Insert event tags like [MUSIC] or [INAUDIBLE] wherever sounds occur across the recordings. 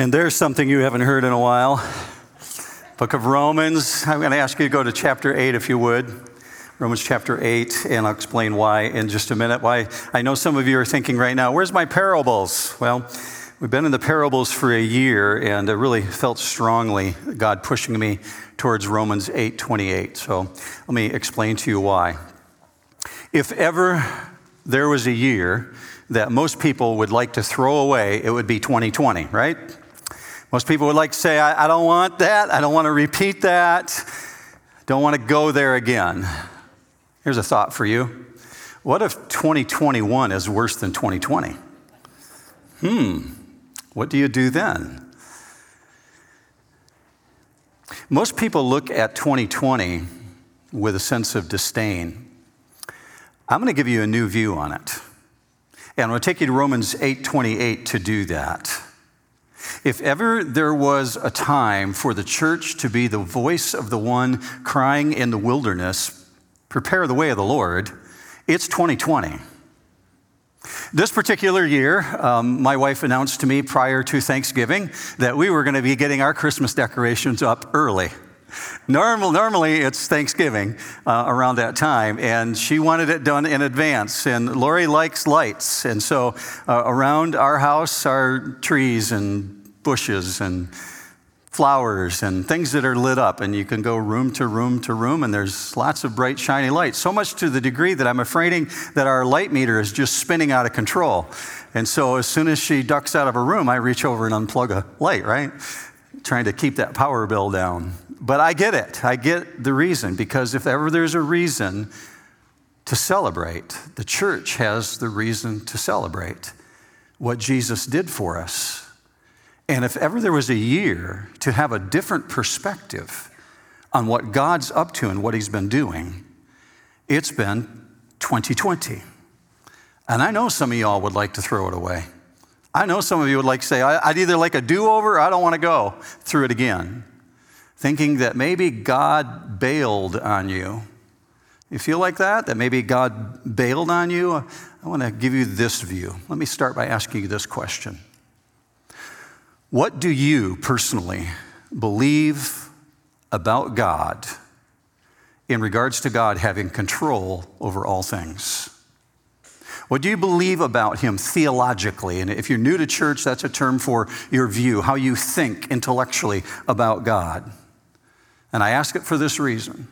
And there's something you haven't heard in a while. Book of Romans. I'm going to ask you to go to chapter 8 if you would. Romans chapter 8, and I'll explain why in just a minute. Why I know some of you are thinking right now, where's my parables? Well, we've been in the parables for a year, and I really felt strongly God pushing me towards Romans 8 28. So let me explain to you why. If ever there was a year that most people would like to throw away, it would be 2020, right? Most people would like to say, I, I don't want that. I don't want to repeat that. Don't want to go there again. Here's a thought for you. What if 2021 is worse than 2020? Hmm, what do you do then? Most people look at 2020 with a sense of disdain. I'm going to give you a new view on it. And I'm going to take you to Romans 8:28 to do that. If ever there was a time for the church to be the voice of the one crying in the wilderness, prepare the way of the Lord, it's 2020. This particular year, um, my wife announced to me prior to Thanksgiving that we were going to be getting our Christmas decorations up early. Normal, normally, it's Thanksgiving uh, around that time, and she wanted it done in advance. And Lori likes lights, and so uh, around our house are trees and bushes and flowers and things that are lit up, and you can go room to room to room, and there's lots of bright, shiny lights. So much to the degree that I'm afraid that our light meter is just spinning out of control. And so as soon as she ducks out of a room, I reach over and unplug a light, right? Trying to keep that power bill down. But I get it. I get the reason, because if ever there's a reason to celebrate, the church has the reason to celebrate what Jesus did for us and if ever there was a year to have a different perspective on what God's up to and what He's been doing, it's been 2020. And I know some of y'all would like to throw it away. I know some of you would like to say, I'd either like a do over or I don't want to go through it again, thinking that maybe God bailed on you. You feel like that? That maybe God bailed on you? I want to give you this view. Let me start by asking you this question what do you personally believe about God in regards to God having control over all things? What do you believe about Him theologically? And if you're new to church, that's a term for your view, how you think intellectually about God. And I ask it for this reason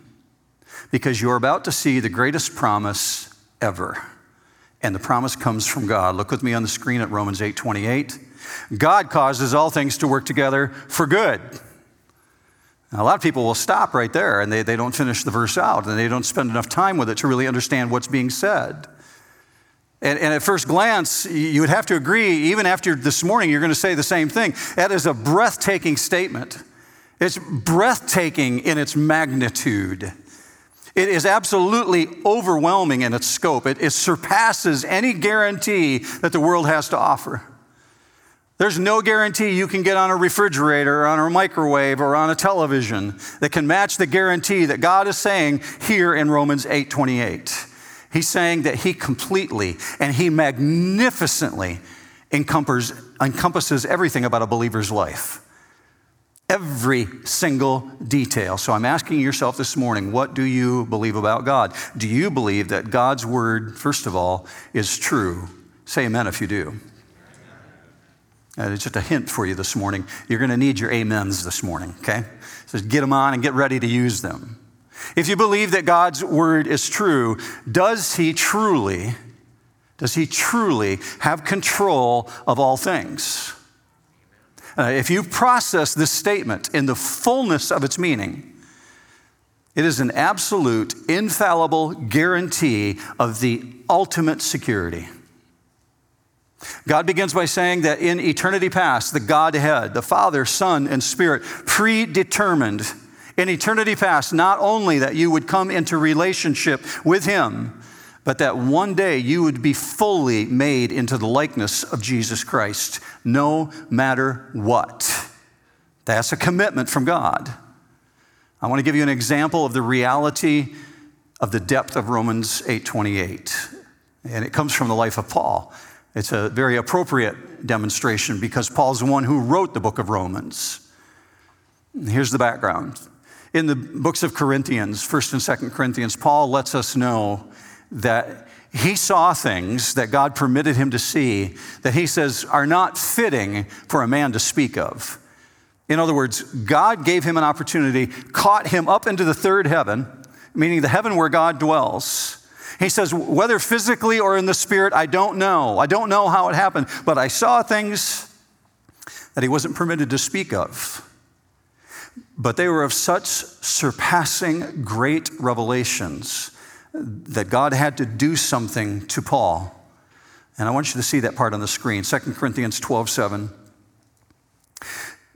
because you're about to see the greatest promise ever. And the promise comes from God. Look with me on the screen at Romans 8 28. God causes all things to work together for good. Now, a lot of people will stop right there and they, they don't finish the verse out and they don't spend enough time with it to really understand what's being said. And, and, at first glance, you would have to agree, even after this morning, you're going to say the same thing. That is a breathtaking statement. It's breathtaking in its magnitude. It is absolutely overwhelming in its scope. It, it surpasses any guarantee that the world has to offer. There's no guarantee you can get on a refrigerator or on a microwave or on a television that can match the guarantee that God is saying here in Romans 8:28. He's saying that he completely and he magnificently encompasses everything about a believer's life. Every single detail. So I'm asking yourself this morning, what do you believe about God? Do you believe that God's word, first of all, is true? Say amen if you do. Uh, just a hint for you this morning. You're going to need your amens this morning, okay? So get them on and get ready to use them. If you believe that God's word is true, does he truly, does he truly have control of all things? Uh, if you process this statement in the fullness of its meaning, it is an absolute, infallible guarantee of the ultimate security. God begins by saying that in eternity past, the Godhead, the Father, Son, and Spirit, predetermined in eternity past not only that you would come into relationship with Him, but that one day you would be fully made into the likeness of Jesus Christ, no matter what. That's a commitment from God. I want to give you an example of the reality of the depth of Romans 8:28. And it comes from the life of Paul. It's a very appropriate demonstration because Paul's the one who wrote the book of Romans. Here's the background. In the books of Corinthians, 1st and 2nd Corinthians, Paul lets us know that he saw things that God permitted him to see that he says are not fitting for a man to speak of. In other words, God gave him an opportunity, caught him up into the third heaven, meaning the heaven where God dwells. He says, whether physically or in the spirit, I don't know. I don't know how it happened, but I saw things that he wasn't permitted to speak of. But they were of such surpassing great revelations that God had to do something to Paul. And I want you to see that part on the screen 2 Corinthians 12 7.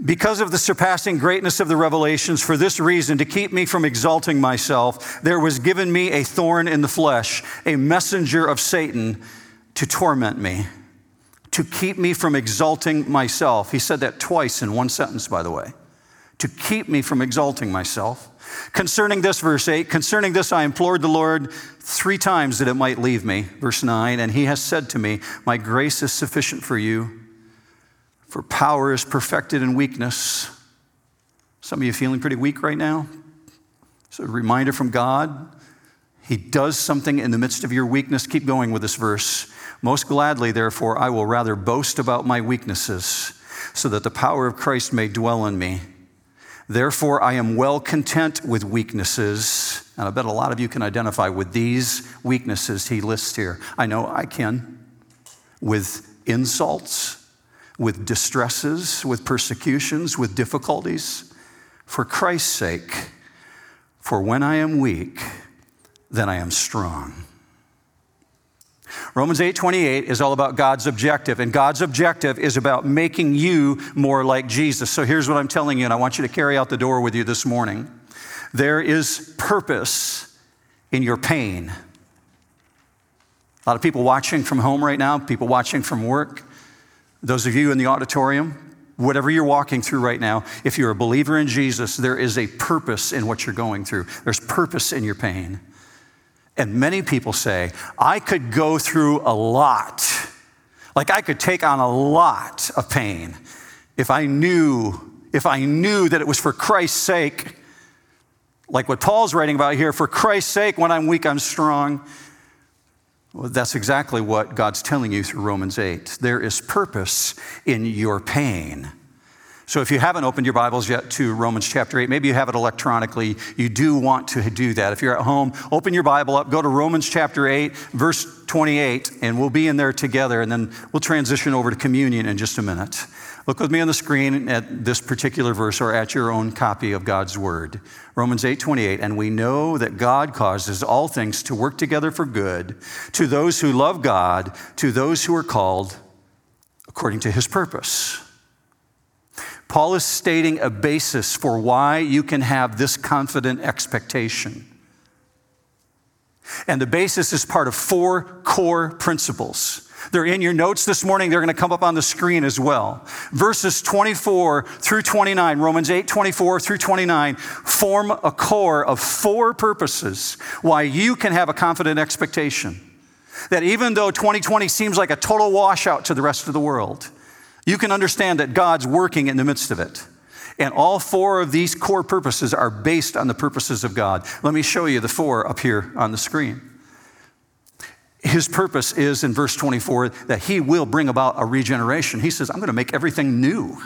Because of the surpassing greatness of the revelations, for this reason, to keep me from exalting myself, there was given me a thorn in the flesh, a messenger of Satan to torment me, to keep me from exalting myself. He said that twice in one sentence, by the way. To keep me from exalting myself. Concerning this, verse 8, concerning this, I implored the Lord three times that it might leave me. Verse 9, and he has said to me, My grace is sufficient for you for power is perfected in weakness. Some of you feeling pretty weak right now? So, a reminder from God. He does something in the midst of your weakness. Keep going with this verse. Most gladly, therefore, I will rather boast about my weaknesses, so that the power of Christ may dwell in me. Therefore, I am well content with weaknesses. And I bet a lot of you can identify with these weaknesses he lists here. I know I can. With insults, with distresses, with persecutions, with difficulties, for Christ's sake. For when I am weak, then I am strong. Romans 8:28 is all about God's objective and God's objective is about making you more like Jesus. So here's what I'm telling you and I want you to carry out the door with you this morning. There is purpose in your pain. A lot of people watching from home right now, people watching from work. Those of you in the auditorium, whatever you're walking through right now, if you're a believer in Jesus, there is a purpose in what you're going through. There's purpose in your pain. And many people say, I could go through a lot. Like I could take on a lot of pain if I knew, if I knew that it was for Christ's sake. Like what Paul's writing about here, for Christ's sake, when I'm weak, I'm strong. Well, that's exactly what God's telling you through Romans 8. There is purpose in your pain. So if you haven't opened your Bibles yet to Romans chapter 8, maybe you have it electronically, you do want to do that. If you're at home, open your Bible up, go to Romans chapter 8, verse 28, and we'll be in there together, and then we'll transition over to communion in just a minute. Look with me on the screen at this particular verse or at your own copy of God's word. Romans 8:28 and we know that God causes all things to work together for good to those who love God, to those who are called according to his purpose. Paul is stating a basis for why you can have this confident expectation. And the basis is part of four core principles. They're in your notes this morning. They're going to come up on the screen as well. Verses 24 through 29, Romans 8, 24 through 29, form a core of four purposes why you can have a confident expectation. That even though 2020 seems like a total washout to the rest of the world, you can understand that God's working in the midst of it. And all four of these core purposes are based on the purposes of God. Let me show you the four up here on the screen. His purpose is in verse 24 that he will bring about a regeneration. He says, I'm going to make everything new.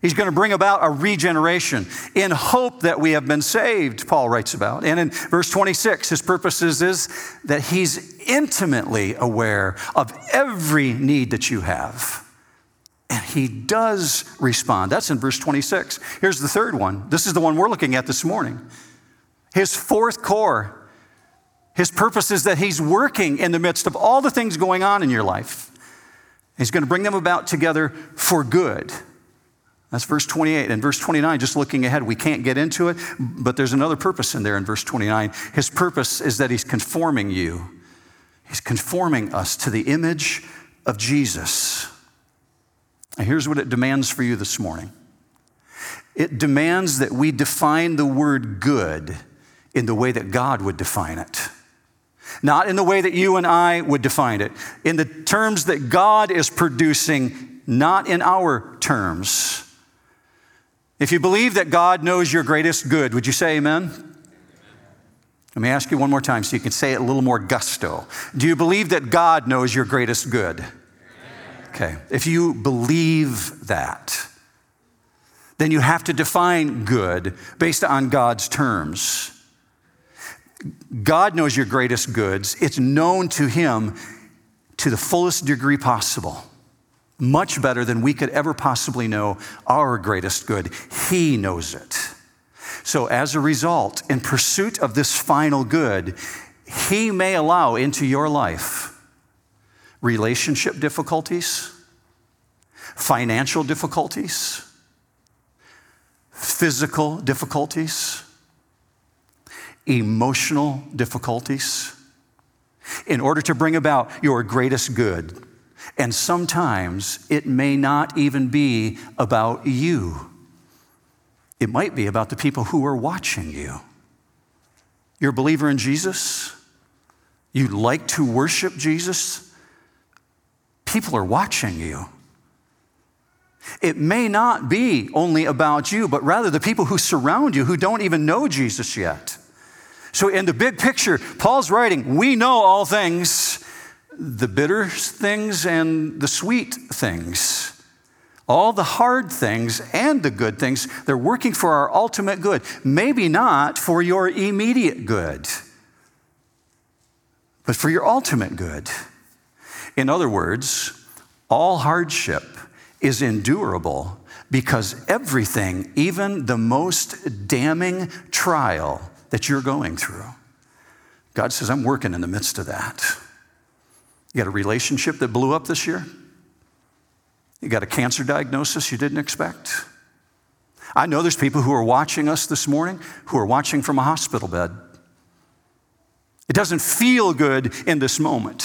He's going to bring about a regeneration in hope that we have been saved, Paul writes about. And in verse 26, his purpose is, is that he's intimately aware of every need that you have. And he does respond. That's in verse 26. Here's the third one. This is the one we're looking at this morning. His fourth core his purpose is that He's working in the midst of all the things going on in your life. He's going to bring them about together for good. That's verse 28. And verse 29, just looking ahead, we can't get into it, but there's another purpose in there in verse 29. His purpose is that He's conforming you, He's conforming us to the image of Jesus. And here's what it demands for you this morning it demands that we define the word good in the way that God would define it. Not in the way that you and I would define it, in the terms that God is producing, not in our terms. If you believe that God knows your greatest good, would you say amen? Let me ask you one more time so you can say it a little more gusto. Do you believe that God knows your greatest good? Okay. If you believe that, then you have to define good based on God's terms. God knows your greatest goods. It's known to Him to the fullest degree possible, much better than we could ever possibly know our greatest good. He knows it. So, as a result, in pursuit of this final good, He may allow into your life relationship difficulties, financial difficulties, physical difficulties emotional difficulties in order to bring about your greatest good. And sometimes it may not even be about you, it might be about the people who are watching you. You're a believer in Jesus, you like to worship Jesus, people are watching you. It may not be only about you, but rather the people who surround you who don't even know Jesus yet. So, in the big picture, Paul's writing, we know all things, the bitter things and the sweet things. All the hard things and the good things, they're working for our ultimate good. Maybe not for your immediate good, but for your ultimate good. In other words, all hardship is endurable because everything, even the most damning trial, that you're going through. God says, I'm working in the midst of that. You got a relationship that blew up this year? You got a cancer diagnosis you didn't expect? I know there's people who are watching us this morning who are watching from a hospital bed. It doesn't feel good in this moment.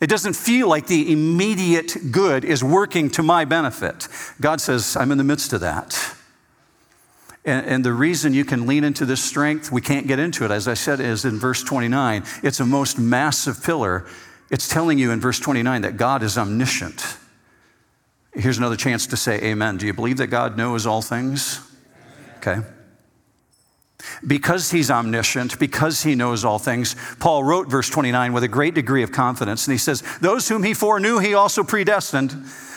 It doesn't feel like the immediate good is working to my benefit. God says, I'm in the midst of that. And, and, the reason you can lean into this strength, we can't get into it, as I said, is in verse 29. It's a most massive pillar. It's telling you in verse 29 that God is omniscient. Here's another chance to say amen. Do you believe that God knows all things? Okay. Because he's omniscient, because he knows all things, Paul wrote verse 29 with a great degree of confidence. And he says, Those whom he foreknew, he also predestined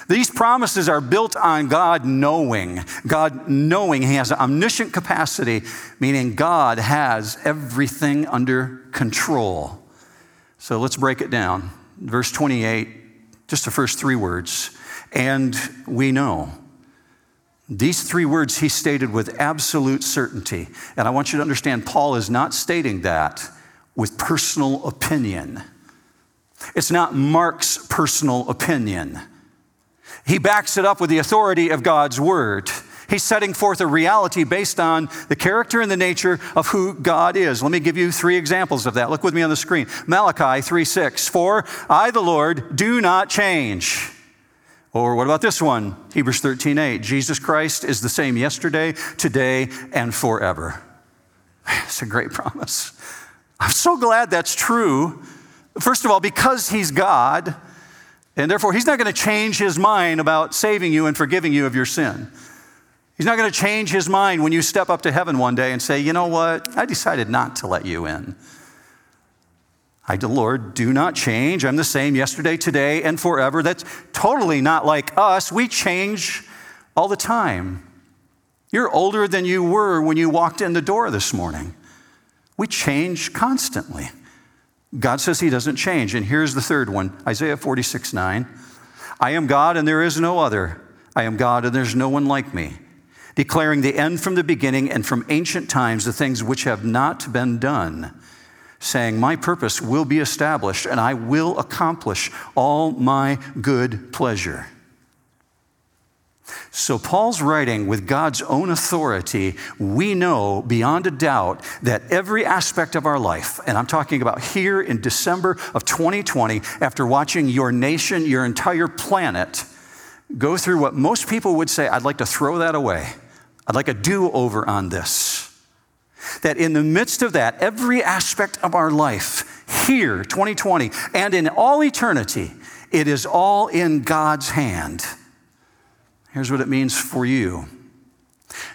these promises are built on God knowing. God knowing He has omniscient capacity, meaning God has everything under control. So let's break it down. Verse 28, just the first three words. And we know. These three words he stated with absolute certainty. And I want you to understand, Paul is not stating that with personal opinion. It's not Mark's personal opinion. He backs it up with the authority of God's word. He's setting forth a reality based on the character and the nature of who God is. Let me give you three examples of that. Look with me on the screen. Malachi 3 6. For I, the Lord, do not change. Or what about this one? Hebrews 13 8. Jesus Christ is the same yesterday, today, and forever. It's a great promise. I'm so glad that's true. First of all, because He's God. And therefore, he's not going to change his mind about saving you and forgiving you of your sin. He's not going to change his mind when you step up to heaven one day and say, you know what? I decided not to let you in. I, the Lord, do not change. I'm the same yesterday, today, and forever. That's totally not like us. We change all the time. You're older than you were when you walked in the door this morning. We change constantly. God says he doesn't change. And here's the third one Isaiah 46 9. I am God and there is no other. I am God and there's no one like me, declaring the end from the beginning and from ancient times the things which have not been done, saying, My purpose will be established and I will accomplish all my good pleasure. So, Paul's writing with God's own authority, we know beyond a doubt that every aspect of our life, and I'm talking about here in December of 2020, after watching your nation, your entire planet, go through what most people would say, I'd like to throw that away. I'd like a do over on this. That in the midst of that, every aspect of our life, here, 2020, and in all eternity, it is all in God's hand. Here's what it means for you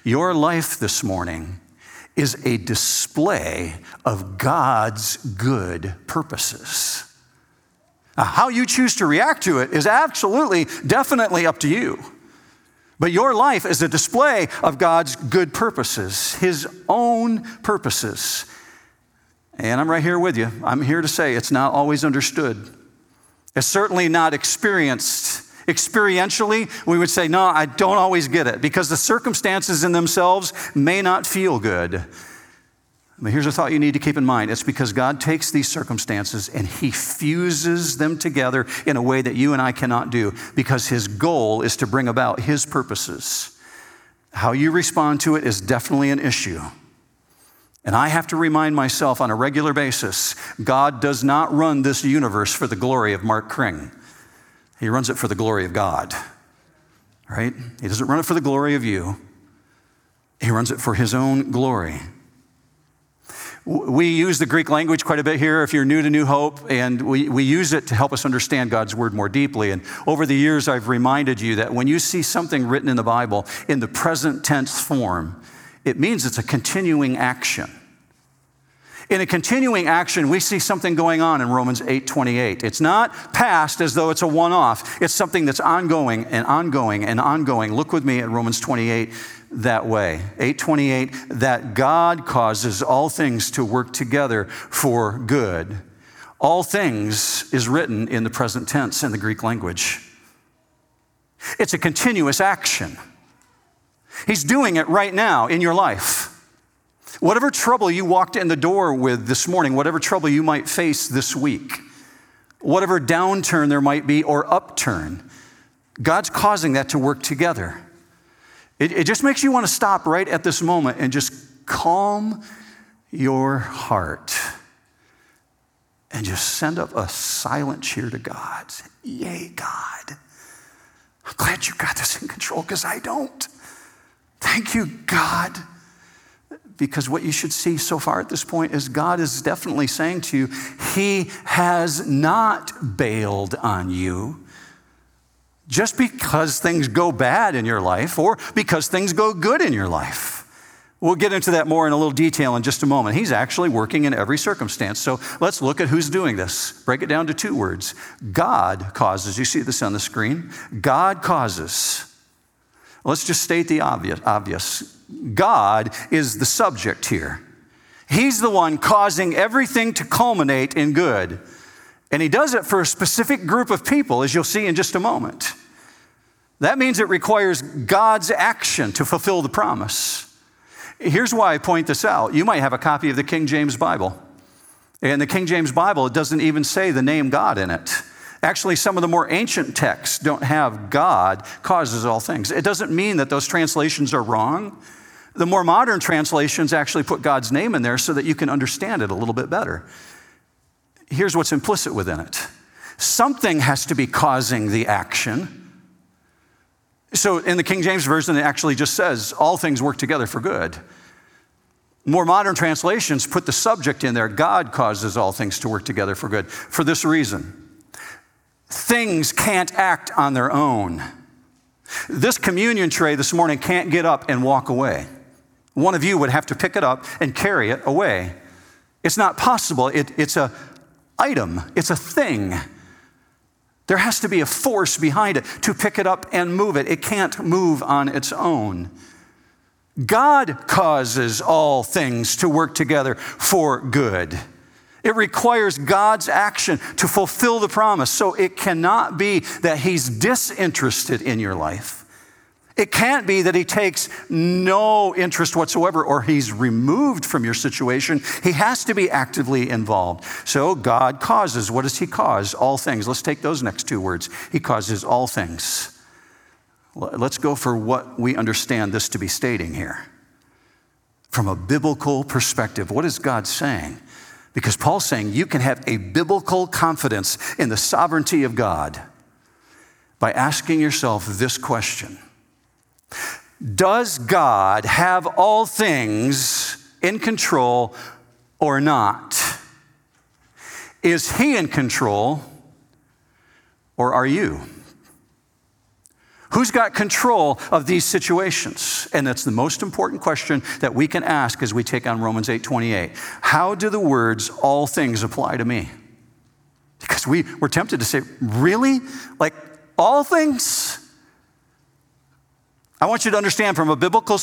your life this morning is a display of God's good purposes. Now, how you choose to react to it is absolutely, definitely up to you. But your life is a display of God's good purposes, His own purposes. And I'm right here with you. I'm here to say it's not always understood. It's certainly not experienced. Experientially, we would say, no, I don't always get it because the circumstances in themselves may not feel good. But here's a thought you need to keep in mind it's because God takes these circumstances and He fuses them together in a way that you and I cannot do because His goal is to bring about His purposes. How you respond to it is definitely an issue. And I have to remind myself on a regular basis God does not run this universe for the glory of Mark Kring, He runs it for the glory of God. Right? He doesn't run it for the glory of you, He runs it for His own glory. We use the Greek language quite a bit here if you're new to New Hope, and we, we use it to help us understand God's Word more deeply. And over the years, I've reminded you that when you see something written in the Bible in the present tense form, it means it's a continuing action. In a continuing action, we see something going on in Romans 8:28. It's not past as though it's a one-off. It's something that's ongoing and ongoing and ongoing. Look with me at Romans 28 that way. 828 that God causes all things to work together for good. All things is written in the present tense in the Greek language. It's a continuous action. He's doing it right now in your life. Whatever trouble you walked in the door with this morning, whatever trouble you might face this week, whatever downturn there might be or upturn, God's causing that to work together. It, it just makes you want to stop right at this moment and just calm your heart and just send up a silent cheer to God. Yay, God. I'm glad you got this in control because I don't. Thank you, God. Because what you should see so far at this point is God is definitely saying to you, He has not bailed on you just because things go bad in your life or because things go good in your life. We'll get into that more in a little detail in just a moment. He's actually working in every circumstance. So let's look at who's doing this. Break it down to two words God causes. You see this on the screen? God causes. Let's just state the obvious. God is the subject here. He's the one causing everything to culminate in good. And he does it for a specific group of people, as you'll see in just a moment. That means it requires God's action to fulfill the promise. Here's why I point this out. You might have a copy of the King James Bible. And the King James Bible, doesn't even say the name God in it. Actually, some of the more ancient texts don't have God causes all things. It doesn't mean that those translations are wrong. The more modern translations actually put God's name in there so that you can understand it a little bit better here's what's implicit within it something has to be causing the action. So in the King James Version, it actually just says, all things work together for good. More modern translations put the subject in there God causes all things to work together for good. For this reason, things can't act on their own. This communion tray this morning can't get up and walk away. One of you would have to pick it up and carry it away. It's not possible. It, it's a item, it's a thing. There has to be a force behind it to pick it up and move it. It can't move on its own. God causes all things to work together for good. It requires God's action to fulfill the promise. So it cannot be that He's disinterested in your life. It can't be that he takes no interest whatsoever or he's removed from your situation. He has to be actively involved. So God causes. What does he cause? All things. Let's take those next two words. He causes all things. Let's go for what we understand this to be stating here. From a biblical perspective, what is God saying? Because Paul's saying you can have a biblical confidence in the sovereignty of God by asking yourself this question does God have all things in control or not? Is he in control or are you? Who's got control of these situations? And that's the most important question that we can ask as we take on Romans 8:28. How do the words all things apply to me? Because we, we're tempted to say, really? Like all things? I want you to understand from a biblical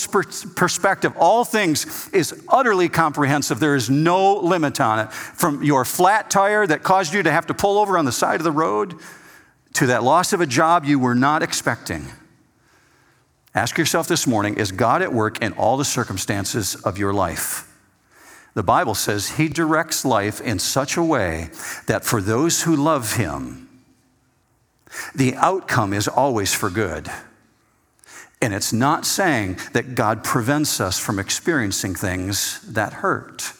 perspective, all things is utterly comprehensive. There is no limit on it. From your flat tire that caused you to have to pull over on the side of the road to that loss of a job you were not expecting. Ask yourself this morning is God at work in all the circumstances of your life? The Bible says He directs life in such a way that for those who love Him, the outcome is always for good. And it's not saying that God prevents us from experiencing things that hurt.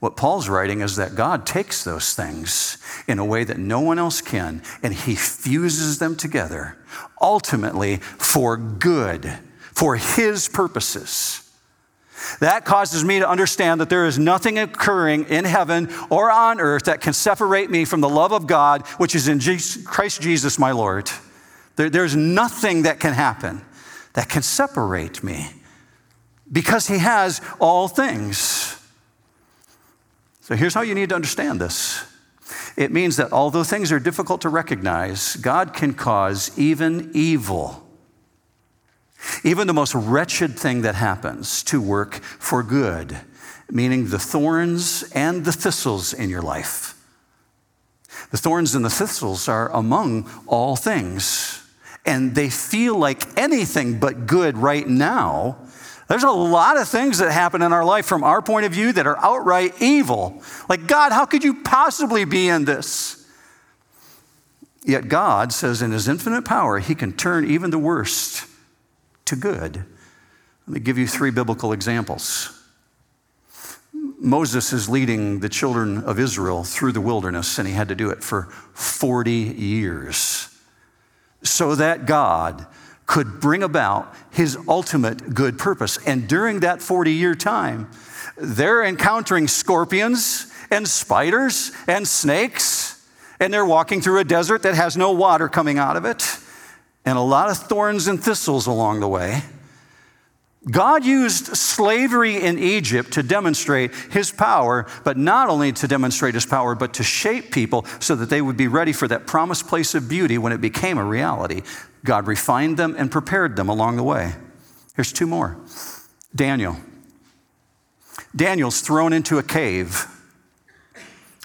What Paul's writing is that God takes those things in a way that no one else can, and he fuses them together, ultimately for good, for his purposes. That causes me to understand that there is nothing occurring in heaven or on earth that can separate me from the love of God, which is in Christ Jesus, my Lord. There, there's nothing that can happen that can separate me because He has all things. So here's how you need to understand this it means that although things are difficult to recognize, God can cause even evil. Even the most wretched thing that happens to work for good, meaning the thorns and the thistles in your life. The thorns and the thistles are among all things and they feel like anything but good right now, there's a lot of things that happen in our life from our point of view that are outright evil. Like, God, how could you possibly be in this? Yet God says, in His infinite power, He can turn even the worst to good. Let me give you three biblical examples. Moses is leading the children of Israel through the wilderness, and he had to do it for 40 years so that God could bring about his ultimate good purpose. And during that 40 year time, they're encountering scorpions and spiders and snakes, and they're walking through a desert that has no water coming out of it, and a lot of thorns and thistles along the way. God used slavery in Egypt to demonstrate his power, but not only to demonstrate his power, but to shape people so that they would be ready for that promised place of beauty when it became a reality. God refined them and prepared them along the way. Here's two more Daniel. Daniel's thrown into a cave.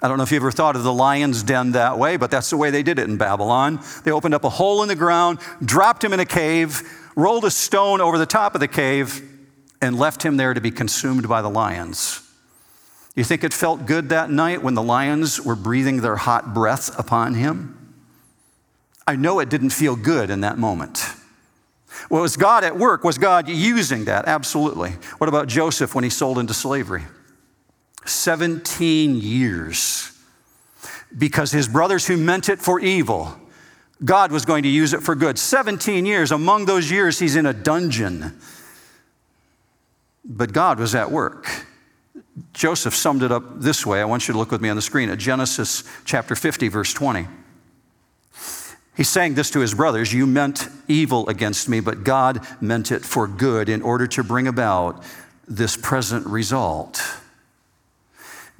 I don't know if you ever thought of the lion's den that way, but that's the way they did it in Babylon. They opened up a hole in the ground, dropped him in a cave, rolled a stone over the top of the cave, and left him there to be consumed by the lions. You think it felt good that night when the lions were breathing their hot breath upon him? I know it didn't feel good in that moment. Was God at work? Was God using that? Absolutely. What about Joseph when he sold into slavery? 17 years. Because his brothers who meant it for evil God was going to use it for good. 17 years. Among those years, he's in a dungeon. But God was at work. Joseph summed it up this way. I want you to look with me on the screen at Genesis chapter 50, verse 20. He's saying this to his brothers You meant evil against me, but God meant it for good in order to bring about this present result.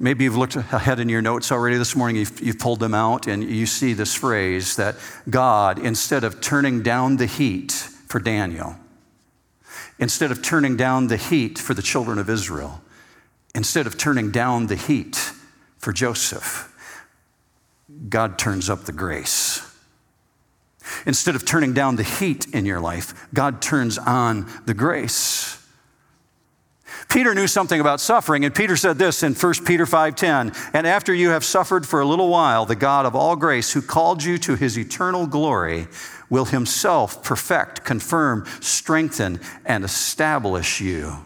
Maybe you've looked ahead in your notes already this morning, you've, you've, pulled them out, and you see this phrase that God, instead of turning down the heat for Daniel, instead of turning down the heat for the children of Israel, instead of turning down the heat for Joseph, God turns up the grace. Instead of turning down the heat in your life, God turns on the grace. Peter knew something about suffering, and Peter said this in 1 Peter 5:10, "And after you have suffered for a little while, the God of all grace, who called you to his eternal glory, will himself perfect, confirm, strengthen, and establish you."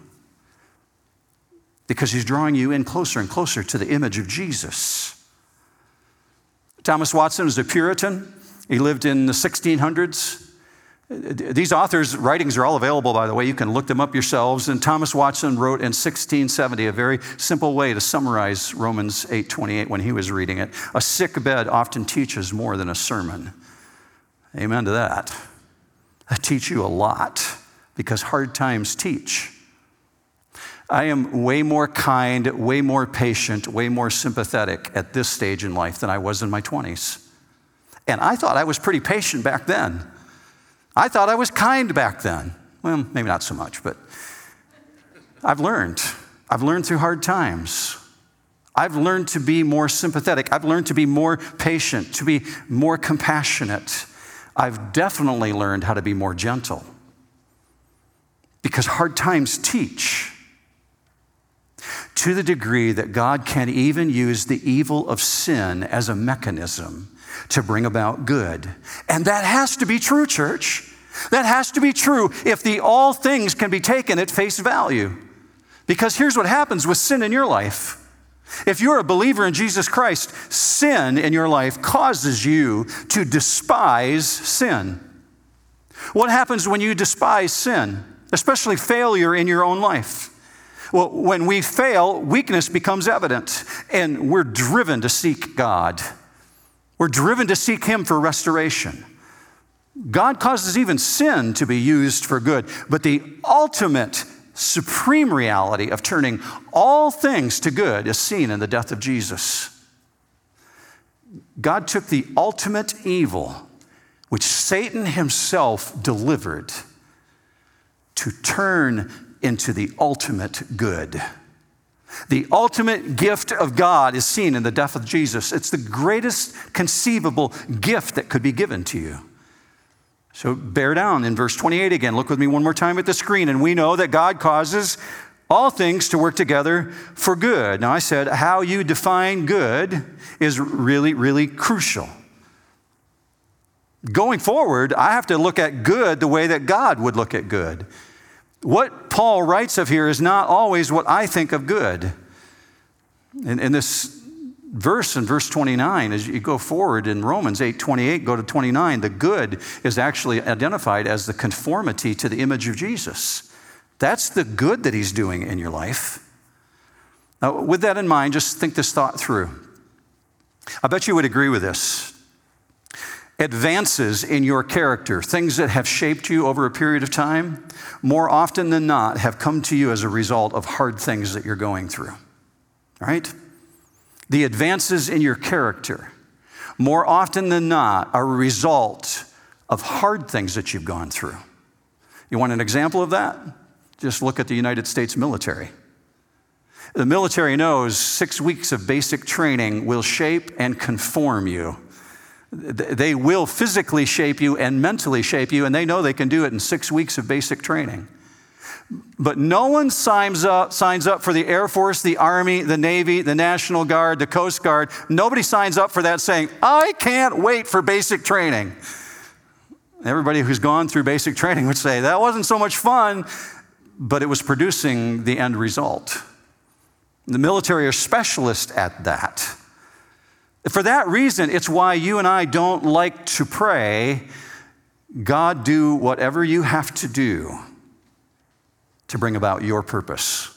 Because he's drawing you in closer and closer to the image of Jesus. Thomas Watson was a Puritan. He lived in the 1600s. These authors' writings are all available, by the way. You can look them up yourselves. And Thomas Watson wrote in 1670 a very simple way to summarize Romans 8:28 when he was reading it. A sick bed often teaches more than a sermon. Amen to that. I teach you a lot because hard times teach. I am way more kind, way more patient, way more sympathetic at this stage in life than I was in my 20s. And I thought I was pretty patient back then. I thought I was kind back then. Well, maybe not so much, but I've learned. I've learned through hard times. I've learned to be more sympathetic. I've learned to be more patient, to be more compassionate. I've definitely learned how to be more gentle because hard times teach to the degree that God can even use the evil of sin as a mechanism to bring about good. And that has to be true, church. That has to be true if the all things can be taken at face value. Because here's what happens with sin in your life. If you're a believer in Jesus Christ, sin in your life causes you to despise sin. What happens when you despise sin, especially failure in your own life? Well, when we fail, weakness becomes evident, and we're driven to seek God. We're driven to seek Him for restoration. God causes even sin to be used for good, but the ultimate, supreme reality of turning all things to good is seen in the death of Jesus. God took the ultimate evil, which Satan himself delivered, to turn into the ultimate good. The ultimate gift of God is seen in the death of Jesus. It's the greatest conceivable gift that could be given to you. So bear down in verse 28 again. Look with me one more time at the screen. And we know that God causes all things to work together for good. Now, I said how you define good is really, really crucial. Going forward, I have to look at good the way that God would look at good. What Paul writes of here is not always what I think of good. In, in this verse in verse 29 as you go forward in romans 8 28 go to 29 the good is actually identified as the conformity to the image of jesus. That's the good that he's doing in your life. Now with that in mind just think this thought through. I bet you would agree with this advances in your character, things that have shaped you over a period of time, more often than not have come to you as a result of hard things that you're going through. Right? The advances in your character, more often than not, are a result of hard things that you've gone through. You want an example of that? Just look at the United States military. The military knows six weeks of basic training will shape and conform you they will physically shape you and mentally shape you, and they know they can do it in six weeks of basic training. But no one signs up, signs up for the Air Force, the Army, the Navy, the National Guard, the Coast Guard. Nobody signs up for that saying, I can't wait for basic training. Everybody who's gone through basic [LAUGHS] training would say, that wasn't so much fun, but it was producing the end result. The military are specialists at that. For that reason, it's why you and I don't like to pray, God, do whatever you have to do to bring about your purpose.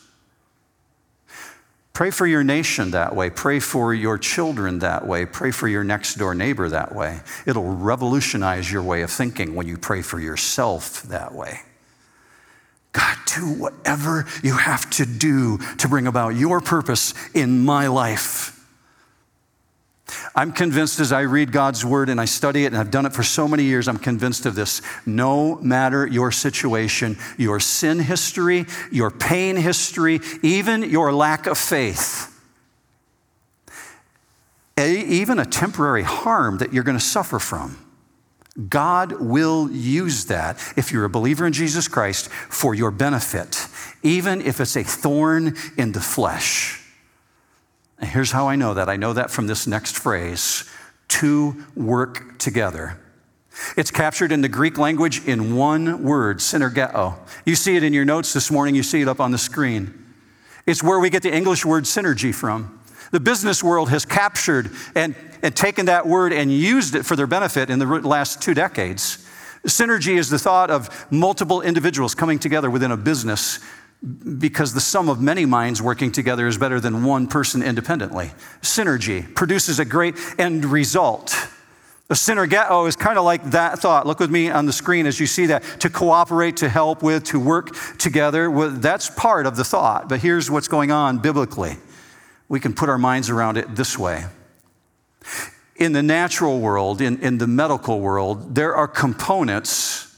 Pray for your nation that way. Pray for your children that way. Pray for your next door neighbor that way. It'll revolutionize your way of thinking when you pray for yourself that way. God, do whatever you have to do to bring about your purpose in my life. I'm convinced as I read God's word and I study it, and I've done it for so many years, I'm convinced of this. No matter your situation, your sin history, your pain history, even your lack of faith, even a temporary harm that you're going to suffer from, God will use that, if you're a believer in Jesus Christ, for your benefit, even if it's a thorn in the flesh. Here's how I know that I know that from this next phrase to work together. It's captured in the Greek language in one word, synergeo. You see it in your notes this morning, you see it up on the screen. It's where we get the English word synergy from. The business world has captured and, and taken that word and used it for their benefit in the last two decades. Synergy is the thought of multiple individuals coming together within a business because the sum of many minds working together is better than one person independently. Synergy produces a great end result. The synergeto oh, is kind of like that thought. Look with me on the screen as you see that. To cooperate, to help with, to work together. Well, that's part of the thought. But here's what's going on biblically. We can put our minds around it this way. In the natural world, in, in the medical world, there are components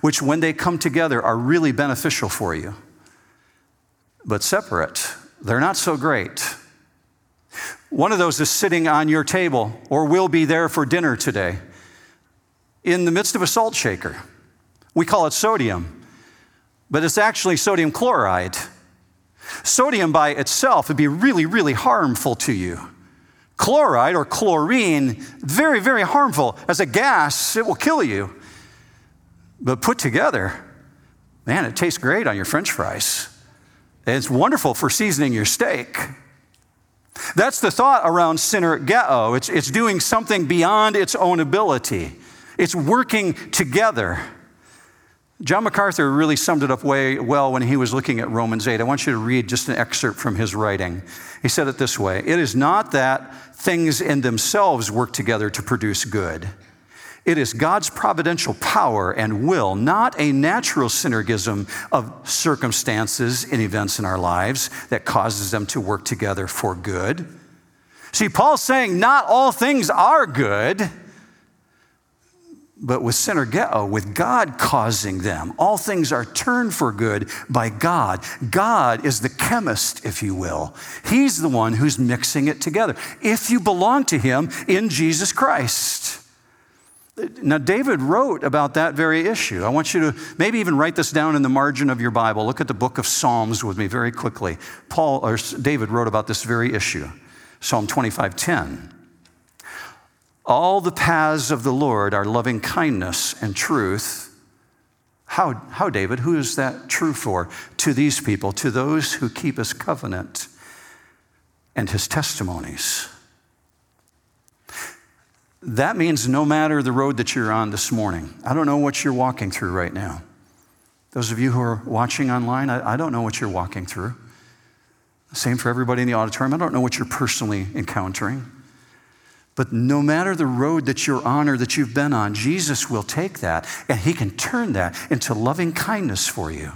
which, when they come together, are really beneficial for you but separate. They're not so great. One of those is sitting on your table or will be there for dinner today in the midst of a salt shaker. We call it sodium, but it's actually sodium chloride. Sodium by itself would be really, really harmful to you. Chloride or chlorine, very, very harmful. As a gas, it will kill you. But put together, man, it tastes great on your french fries. It's wonderful for seasoning your steak. That's the thought around synergeo. It's, it's doing something beyond its own ability. It's working together. John MacArthur really summed it up way well when he was looking at Romans 8. I want you to read just an excerpt from his writing. He said it this way It is not that things in themselves work together to produce good. It is God's providential power and will, not a natural synergism of circumstances and events in our lives that causes them to work together for good. See, Paul's saying not all things are good, but with synergeo, with God causing them, all things are turned for good by God. God is the chemist, if you will. He's the one who's mixing it together. If you belong to Him in Jesus Christ. Now, David wrote about that very issue. I want you to maybe even write this down in the margin of your Bible. Look at the book of Psalms with me very quickly. Paul or David wrote about this very issue. Psalm 25:10. All the paths of the Lord are loving kindness and truth. How, how, David? Who is that true for? To these people, to those who keep his covenant and his testimonies. That means no matter the road that you're on this morning, I don't know what you're walking through right now. Those of you who are watching online, I, I don't know what you're walking through. Same for everybody in the auditorium. I don't know what you're personally encountering. But no matter the road that you're on or that you've been on, Jesus will take that and he can turn that into loving kindness for you.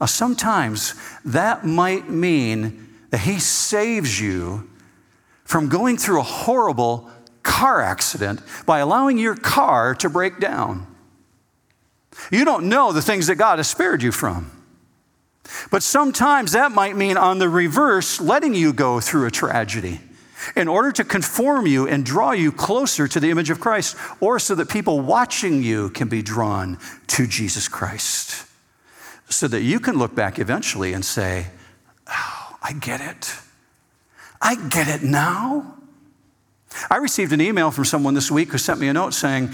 Now, sometimes that might mean that he saves you from going through a horrible car accident by allowing your car to break down. You don't know the things that God has spared you from. But sometimes that might mean, on the reverse, letting you go through a tragedy in order to conform you and draw you closer to the image of Christ, or so that people watching you can be drawn to Jesus Christ. So that you can look back eventually and say, Oh, I get it. I get it now. I received an email from someone this week who sent me a note saying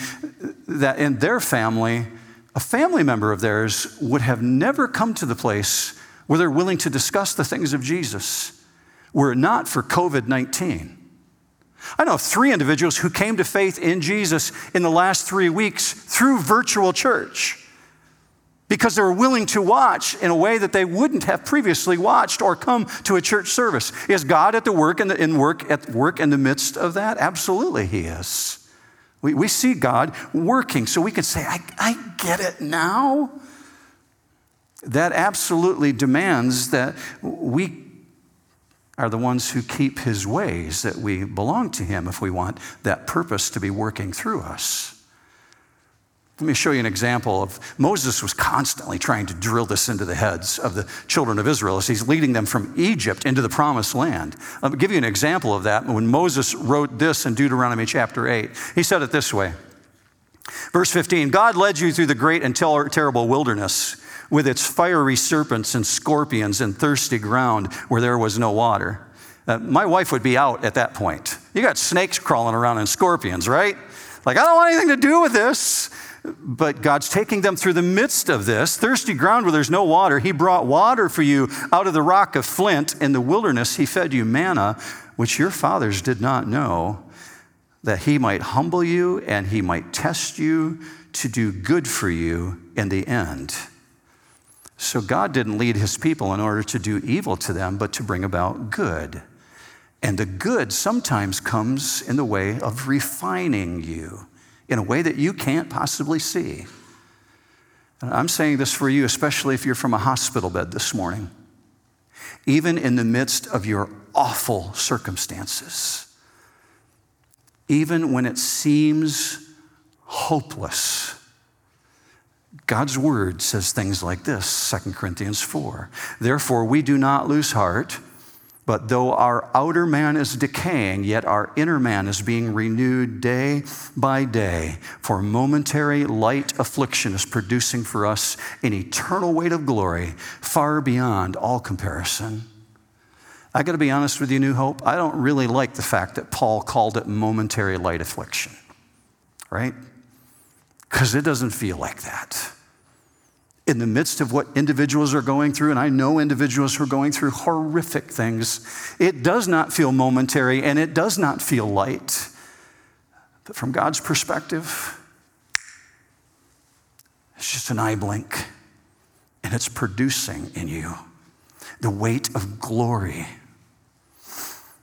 that in their family, a family member of theirs would have never come to the place where they're willing to discuss the things of Jesus were it not for COVID 19. I know of three individuals who came to faith in Jesus in the last three weeks through virtual church because they were willing to watch in a way that they wouldn't have previously watched or come to a church service. Is God at the work in, the, in work at work in the midst of that? Absolutely, He is. We, we see God working, so we can say, I, I get it now. That absolutely demands that we are the ones who keep His ways, that we belong to Him if we want that purpose to be working through us. Let me show you an example of Moses was constantly trying to drill this into the heads of the children of Israel as he's leading them from Egypt into the promised land. Me give you an example of that. When Moses wrote this in Deuteronomy chapter 8, he said it this way. Verse 15 God led you through the great and terrible wilderness with its fiery serpents and scorpions and thirsty ground where there was no water. Uh, my wife would be out at that point. You got snakes crawling around and scorpions, right? Like, I don't want anything to do with this. But God's taking them through the midst of this thirsty ground where there's no water. He brought water for you out of the rock of flint. In the wilderness, He fed you manna, which your fathers did not know, that He might humble you and He might test you to do good for you in the end. So God didn't lead his people in order to do evil to them, but to bring about good. And the good sometimes comes in the way of refining you in a way that you can't possibly see. And I'm saying this for you, especially if you're from a hospital bed this morning. Even in the midst of your awful circumstances, even when it seems hopeless, God's word says things like this 2 Corinthians 4. Therefore, we do not lose heart, but though our outer man is decaying, yet our inner man is being renewed day by day. For momentary light affliction is producing for us an eternal weight of glory far beyond all comparison. I got to be honest with you, New Hope. I don't really like the fact that Paul called it momentary light affliction, right? Because it doesn't feel like that in the midst of what individuals are going through, and I know individuals who are going through horrific things, it does not feel momentary and it does not feel light. But from God's perspective, it's just an eye blink, and it's producing in you the weight of glory.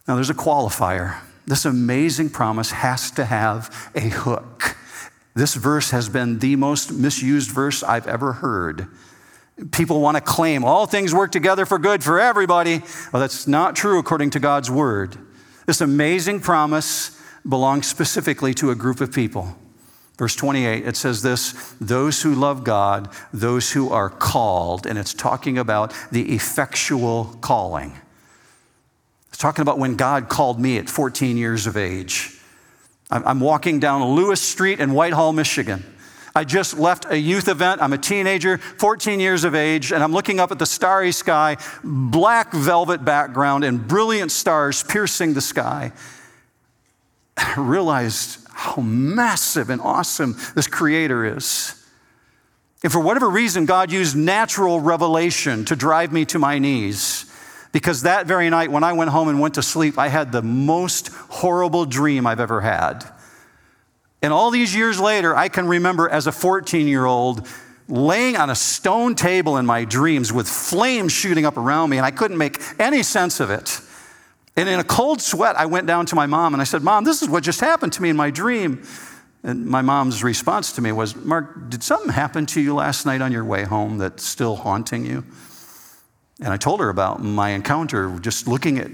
Now, there's a qualifier. This amazing promise has to have a hook. This verse has been the most misused verse I've ever heard. People want to claim all things work together for good for everybody. Well, that's not true according to God's word. This amazing promise belongs specifically to a group of people. Verse 28, it says this those who love God, those who are called, and it's talking about the effectual calling. It's talking about when God called me at 14 years of age. I'm walking down Lewis Street in Whitehall, Michigan. I just left a youth event. I'm a teenager, 14 years of age, and I'm looking up at the starry sky, black velvet background, and brilliant stars piercing the sky. I realized how massive and awesome this creator is. And for whatever reason, God used natural revelation to drive me to my knees. Because that very night, when I went home and went to sleep, I had the most horrible dream I've ever had. And all these years later, I can remember as a 14 year old laying on a stone table in my dreams with flames shooting up around me, and I couldn't make any sense of it. And in a cold sweat, I went down to my mom and I said, Mom, this is what just happened to me in my dream. And my mom's response to me was, Mark, did something happen to you last night on your way home that's still haunting you? And I told her about my encounter just looking at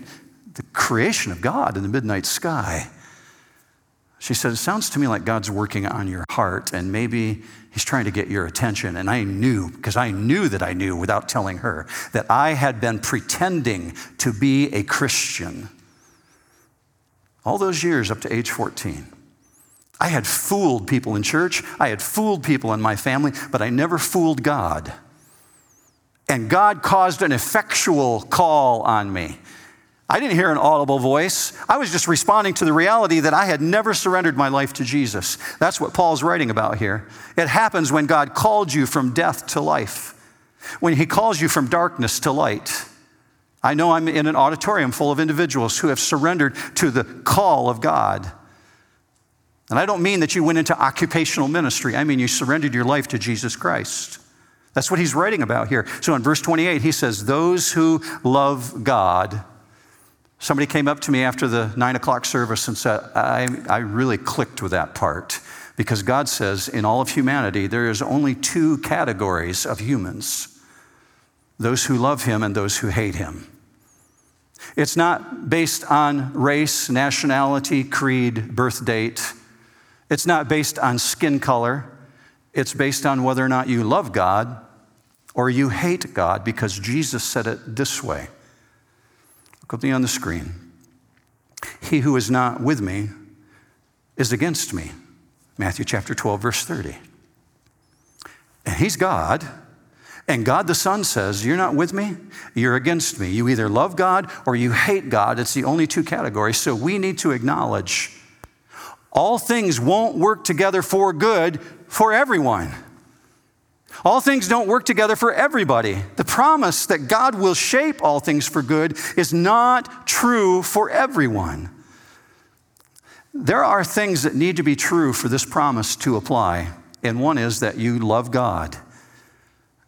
the creation of God in the midnight sky. She said, It sounds to me like God's working on your heart, and maybe He's trying to get your attention. And I knew, because I knew that I knew without telling her, that I had been pretending to be a Christian all those years up to age 14. I had fooled people in church, I had fooled people in my family, but I never fooled God. And God caused an effectual call on me. I didn't hear an audible voice. I was just responding to the reality that I had never surrendered my life to Jesus. That's what Paul's writing about here. It happens when God called you from death to life, when He calls you from darkness to light. I know I'm in an auditorium full of individuals who have surrendered to the call of God. And I don't mean that you went into occupational ministry, I mean you surrendered your life to Jesus Christ. That's what he's writing about here. So in verse 28, he says, Those who love God. Somebody came up to me after the nine o'clock service and said, I, I really clicked with that part because God says in all of humanity, there is only two categories of humans those who love him and those who hate him. It's not based on race, nationality, creed, birth date. It's not based on skin color. It's based on whether or not you love God or you hate God because Jesus said it this way. Look at me on the screen. He who is not with me is against me. Matthew chapter 12, verse 30. And he's God. And God the Son says, You're not with me, you're against me. You either love God or you hate God. It's the only two categories. So we need to acknowledge all things won't work together for good for everyone. All things don't work together for everybody. The promise that God will shape all things for good is not true for everyone. There are things that need to be true for this promise to apply. and one is that you love God,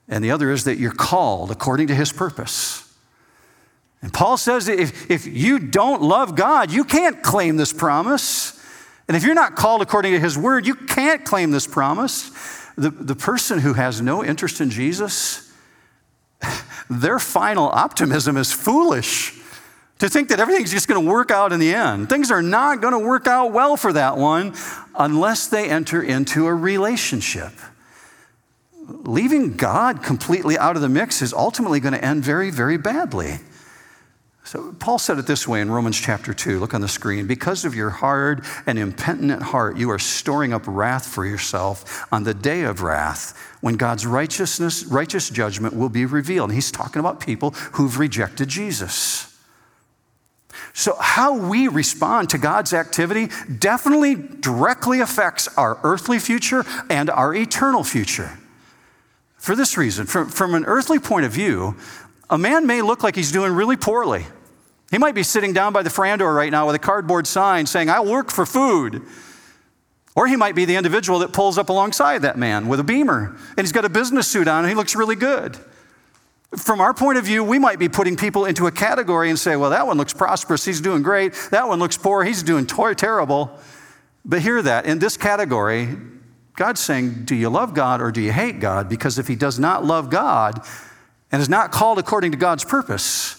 and the other is that you're called according to his purpose. And Paul says that if, if you don't love God, you can't claim this promise. And if you're not called according to his word, you can't claim this promise. The, the person who has no interest in Jesus, their final optimism is foolish to think that everything's just going to work out in the end. Things are not going to work out well for that one unless they enter into a relationship. Leaving God completely out of the mix is ultimately going to end very, very badly. So, Paul said it this way in Romans chapter 2. Look on the screen. Because of your hard and impenitent heart, you are storing up wrath for yourself on the day of wrath when God's righteousness, righteous judgment will be revealed. And he's talking about people who've rejected Jesus. So, how we respond to God's activity definitely directly affects our earthly future and our eternal future. For this reason, from, from an earthly point of view, a man may look like he's doing really poorly. He might be sitting down by the front door right now with a cardboard sign saying, I work for food. Or he might be the individual that pulls up alongside that man with a beamer and he's got a business suit on and he looks really good. From our point of view, we might be putting people into a category and say, well, that one looks prosperous, he's doing great. That one looks poor, he's doing terrible. But hear that in this category, God's saying, do you love God or do you hate God? Because if he does not love God and is not called according to God's purpose,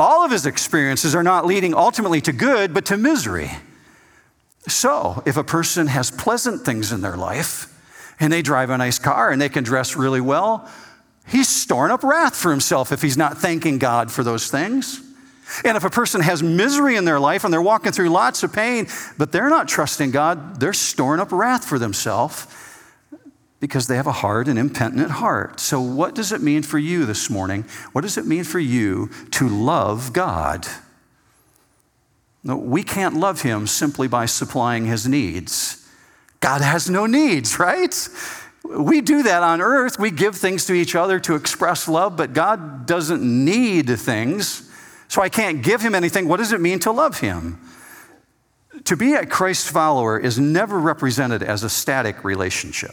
all of his experiences are not leading ultimately to good, but to misery. So, if a person has pleasant things in their life and they drive a nice car and they can dress really well, He's storing up wrath for himself if he's not thanking God for those things. And if a person has misery in their life and they're walking through lots of pain, but they're not trusting God, they're storing up wrath for themselves because they have a hard and impenitent heart. So, what does it mean for you this morning? What does it mean for you to love God? No, we can't love Him simply by supplying His needs. God has no needs, [LAUGHS] right? We do that on earth. We give things to each other to express love, but God doesn't need things. So I can't give him anything. What does it mean to love him? To be a Christ follower is never represented as a static relationship.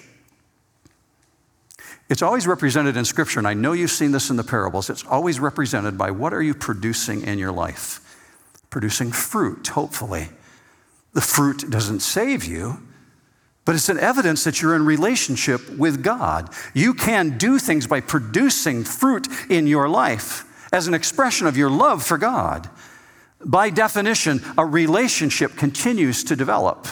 It's always represented in Scripture, and I know you've seen this in the parables. It's always represented by what are you producing in your life? Producing fruit, hopefully. The fruit doesn't save you, but it's an evidence that you're in relationship with God. You can do things by producing fruit in your life as an expression of your love for God. By definition, a relationship continues to develop.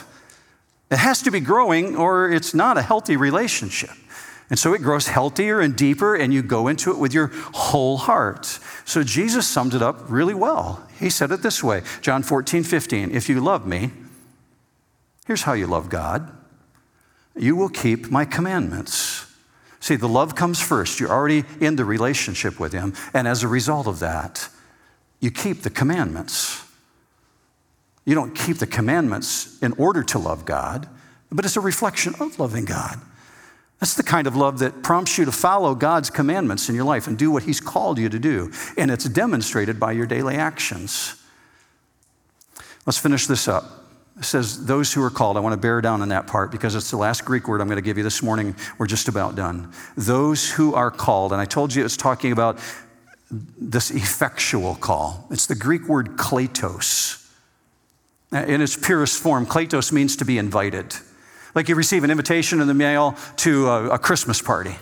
It has to be growing, or it's not a healthy relationship. And so it grows healthier and deeper, and you go into it with your whole heart. So Jesus summed it up really well. He said it this way John 14, 15. If you love me, here's how you love God you will keep my commandments. See, the love comes first. You're already in the relationship with Him. And as a result of that, you keep the commandments. You don't keep the commandments in order to love God, but it's a reflection of loving God. That's the kind of love that prompts you to follow God's commandments in your life and do what He's called you to do. And it's demonstrated by your daily actions. Let's finish this up. It says, those who are called. I want to bear down on that part because it's the last Greek word I'm going to give you this morning. We're just about done. Those who are called. And I told you it's talking about this effectual call. It's the Greek word kletos. In its purest form, kletos means to be invited. Like you receive an invitation in the mail to a, a Christmas party.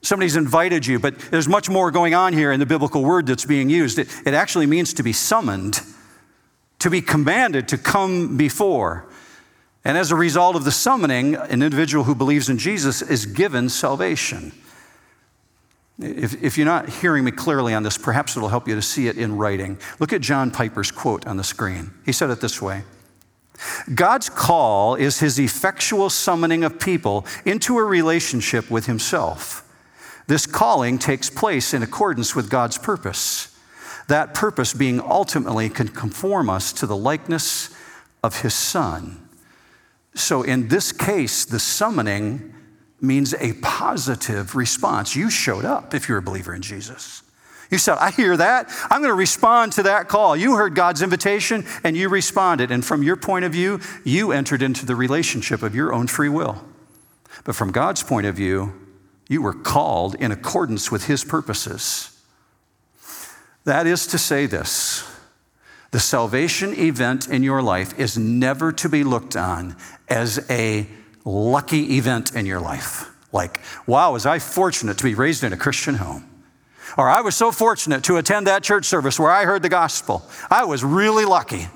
Somebody's invited you, but there's much more going on here in the biblical word that's being used. It, it actually means to be summoned to be commanded to come before. And as a result of the summoning, an individual who believes in Jesus is given salvation. If, if, you're not hearing me clearly on this, perhaps it'll help you to see it in writing. Look at John Piper's quote on the screen. He said it this way God's call is his effectual summoning of people into a relationship with himself. This calling takes place in accordance with God's purpose that purpose being ultimately can conform us to the likeness of his son. So in this case, the summoning means a positive response. You showed up if you're a believer in Jesus. You said, I hear that. I'm going to respond to that call. You heard God's invitation and you responded. And from your point of view, you entered into the relationship of your own free will. But from God's point of view, you were called in accordance with His purposes. That is to say, this the salvation event in your life is never to be looked on as a lucky event in your life. Like, wow, was I fortunate to be raised in a Christian home? Or I was so fortunate to attend that church service where I heard the gospel. I was really lucky.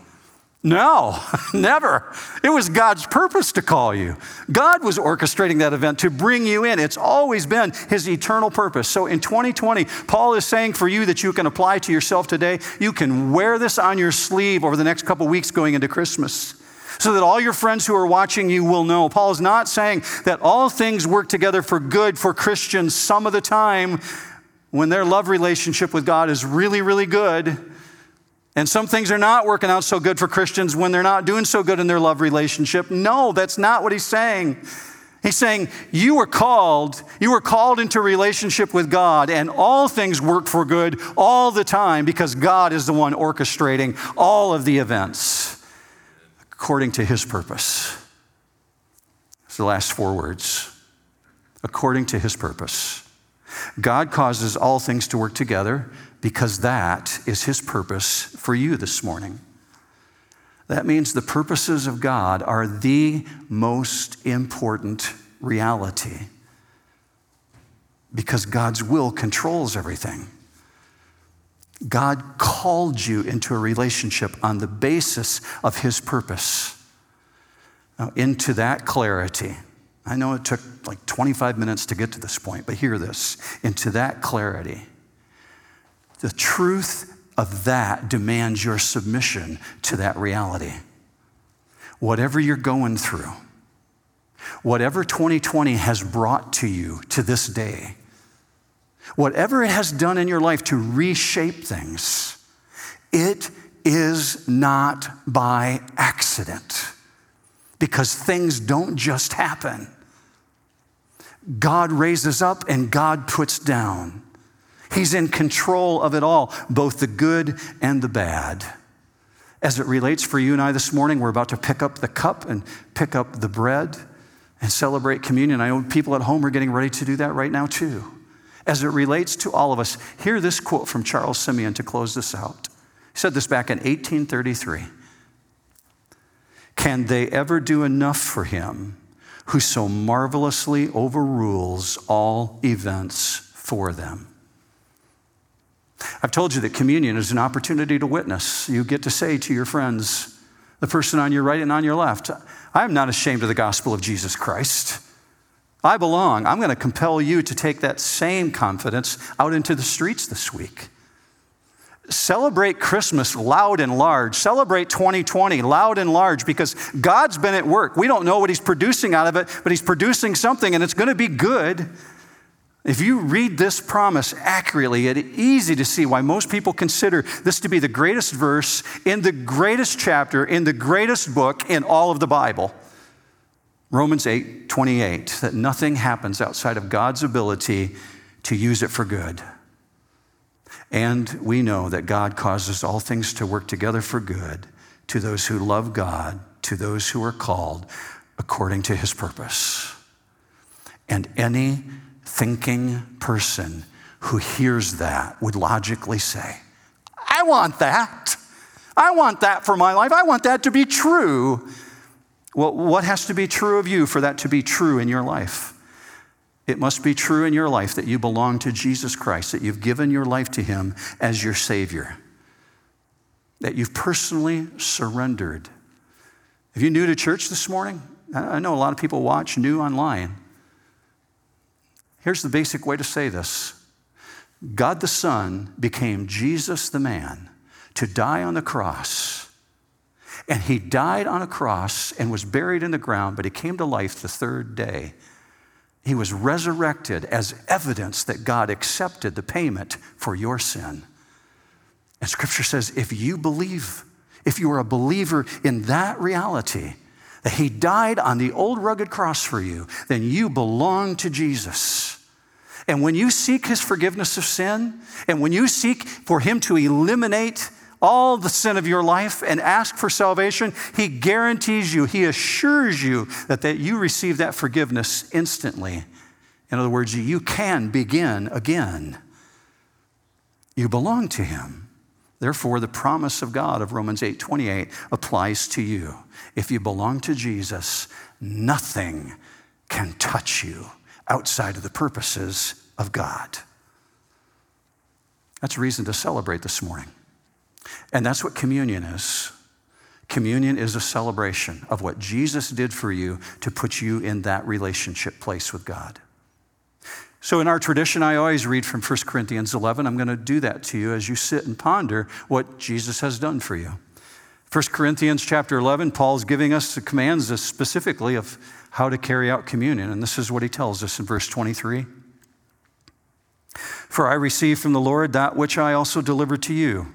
No, [LAUGHS] never. It was God's purpose to call you. God was orchestrating that event to bring you in. It's always been His eternal purpose. So in 2020, Paul is saying for you that you can apply to yourself today, you can wear this on your sleeve over the next couple weeks going into Christmas so that all your friends who are watching you will know. Paul is not saying that all things work together for good for Christians some of the time when their love relationship with God is really, really good and some things are not working out so good for Christians when they're not doing so good in their love relationship. No, that's not what he's saying. He's saying, You were called, you were called into relationship with God, and all things work for good all the time because God is the one orchestrating all of the events according to his purpose. It's the last four words according to his purpose. God causes all things to work together because that is His purpose for you this morning. That means the purposes of God are the most important reality because God's will controls everything. God called you into a relationship on the basis of His purpose. Now, into that clarity, I know it took like 25 minutes to get to this point, but hear this into that clarity the truth of that demands your submission to that reality. Whatever you're going through, whatever 2020 has brought to you to this day, whatever it has done in your life to reshape things, it is not by accident because things don't just happen. God raises up and God puts down. He's in control of it all, both the good and the bad. As it relates for you and I this morning, we're about to pick up the cup and pick up the bread and celebrate communion. I know people at home are getting ready to do that right now, too. As it relates to all of us, hear this quote from Charles Simeon to close this out. He said this back in 1833 Can they ever do enough for him who so marvelously overrules all events for them? I've told you that communion is an opportunity to witness. You get to say to your friends, the person on your right and on your left, I am not ashamed of the gospel of Jesus Christ. I belong. I'm going to compel you to take that same confidence out into the streets this week. Celebrate Christmas loud and large. Celebrate 2020 loud and large because God's been at work. We don't know what He's producing out of it, but He's producing something and it's going to be good. If you read this promise accurately, it's easy to see why most people consider this to be the greatest verse in the greatest chapter in the greatest book in all of the Bible. Romans 8 28, that nothing happens outside of God's ability to use it for good. And we know that God causes all things to work together for good to those who love God, to those who are called according to his purpose. And any thinking person who hears that would logically say, I want that. I want that for my life. I want that to be true. Well, what has to be true of you for that to be true in your life? It must be true in your life that you belong to Jesus Christ, that you've given your life to Him as your Savior, that you've personally surrendered. If you're new to church this morning, I know a lot of people watch new online. Here's the basic way to say this God the Son became Jesus the man to die on the cross. And he died on a cross and was buried in the ground, but he came to life the third day. He was resurrected as evidence that God accepted the payment for your sin. And scripture says if you believe, if you are a believer in that reality, that he died on the old rugged cross for you, then you belong to Jesus. And when you seek his forgiveness of sin, and when you seek for him to eliminate all the sin of your life and ask for salvation, He guarantees you, He assures you that, that you receive that forgiveness instantly. In other words, you can begin again. You belong to Him. Therefore, the promise of God of Romans 8 28 applies to you. If you belong to Jesus, nothing can touch you outside of the purposes of God. That's a reason to celebrate this morning. And that's what communion is. Communion is a celebration of what Jesus did for you to put you in that relationship place with God. So, in our tradition, I always read from 1 Corinthians 11. I'm going to do that to you as you sit and ponder what Jesus has done for you. 1 Corinthians chapter 11, Paul's giving us the commands specifically of how to carry out communion. And this is what he tells us in verse 23 For I received from the Lord that which I also delivered to you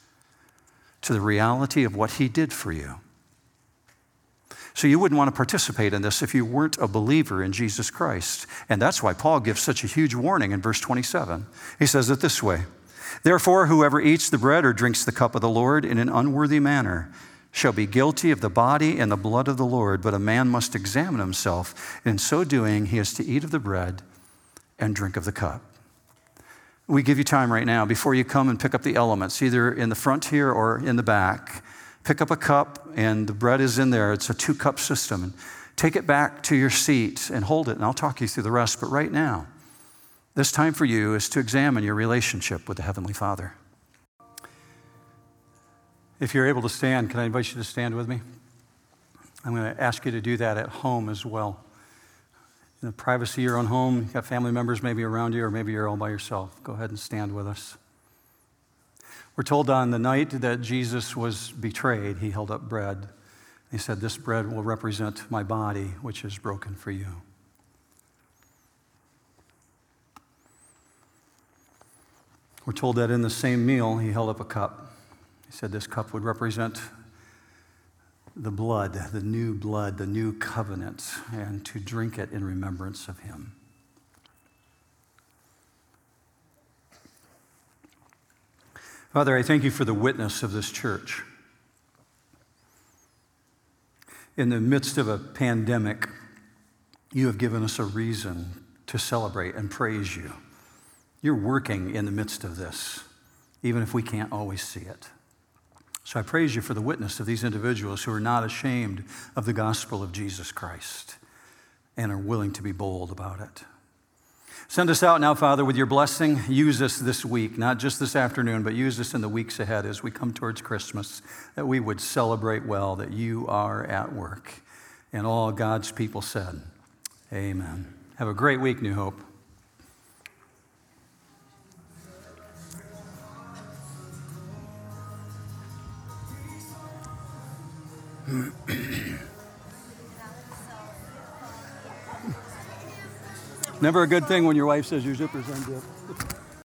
to the reality of what he did for you. So you wouldn't want to participate in this if you weren't a believer in Jesus Christ. And that's why Paul gives such a huge warning in verse 27. He says it this way Therefore, whoever eats the bread or drinks the cup of the Lord in an unworthy manner shall be guilty of the body and the blood of the Lord, but a man must examine himself. In so doing, he is to eat of the bread and drink of the cup. We give you time right now before you come and pick up the elements, either in the front here or in the back. Pick up a cup, and the bread is in there. It's a two cup system. And take it back to your seat and hold it, and I'll talk you through the rest. But right now, this time for you is to examine your relationship with the Heavenly Father. If you're able to stand, can I invite you to stand with me? I'm going to ask you to do that at home as well in the privacy of your own home. You've got family members maybe around you, or maybe you're all by yourself. Go ahead and stand with us. We're told on the night that Jesus was betrayed, he held up bread. He said, This bread will represent my body, which is broken for you. We're told that in the same meal, he held up a cup. He said, This cup would represent the blood, the new blood, the new covenant, and to drink it in remembrance of him. Father, I thank you for the witness of this church. In the midst of a pandemic, you have given us a reason to celebrate and praise you. You're working in the midst of this, even if we can't always see it. So I praise you for the witness of these individuals who are not ashamed of the gospel of Jesus Christ and are willing to be bold about it. Send us out now, Father, with your blessing. Use us this week, not just this afternoon, but use us in the weeks ahead as we come towards Christmas, that we would celebrate well that you are at work. And all God's people said, Amen. Have a great week, New Hope. Never a good thing when your wife says your zipper's unzipped.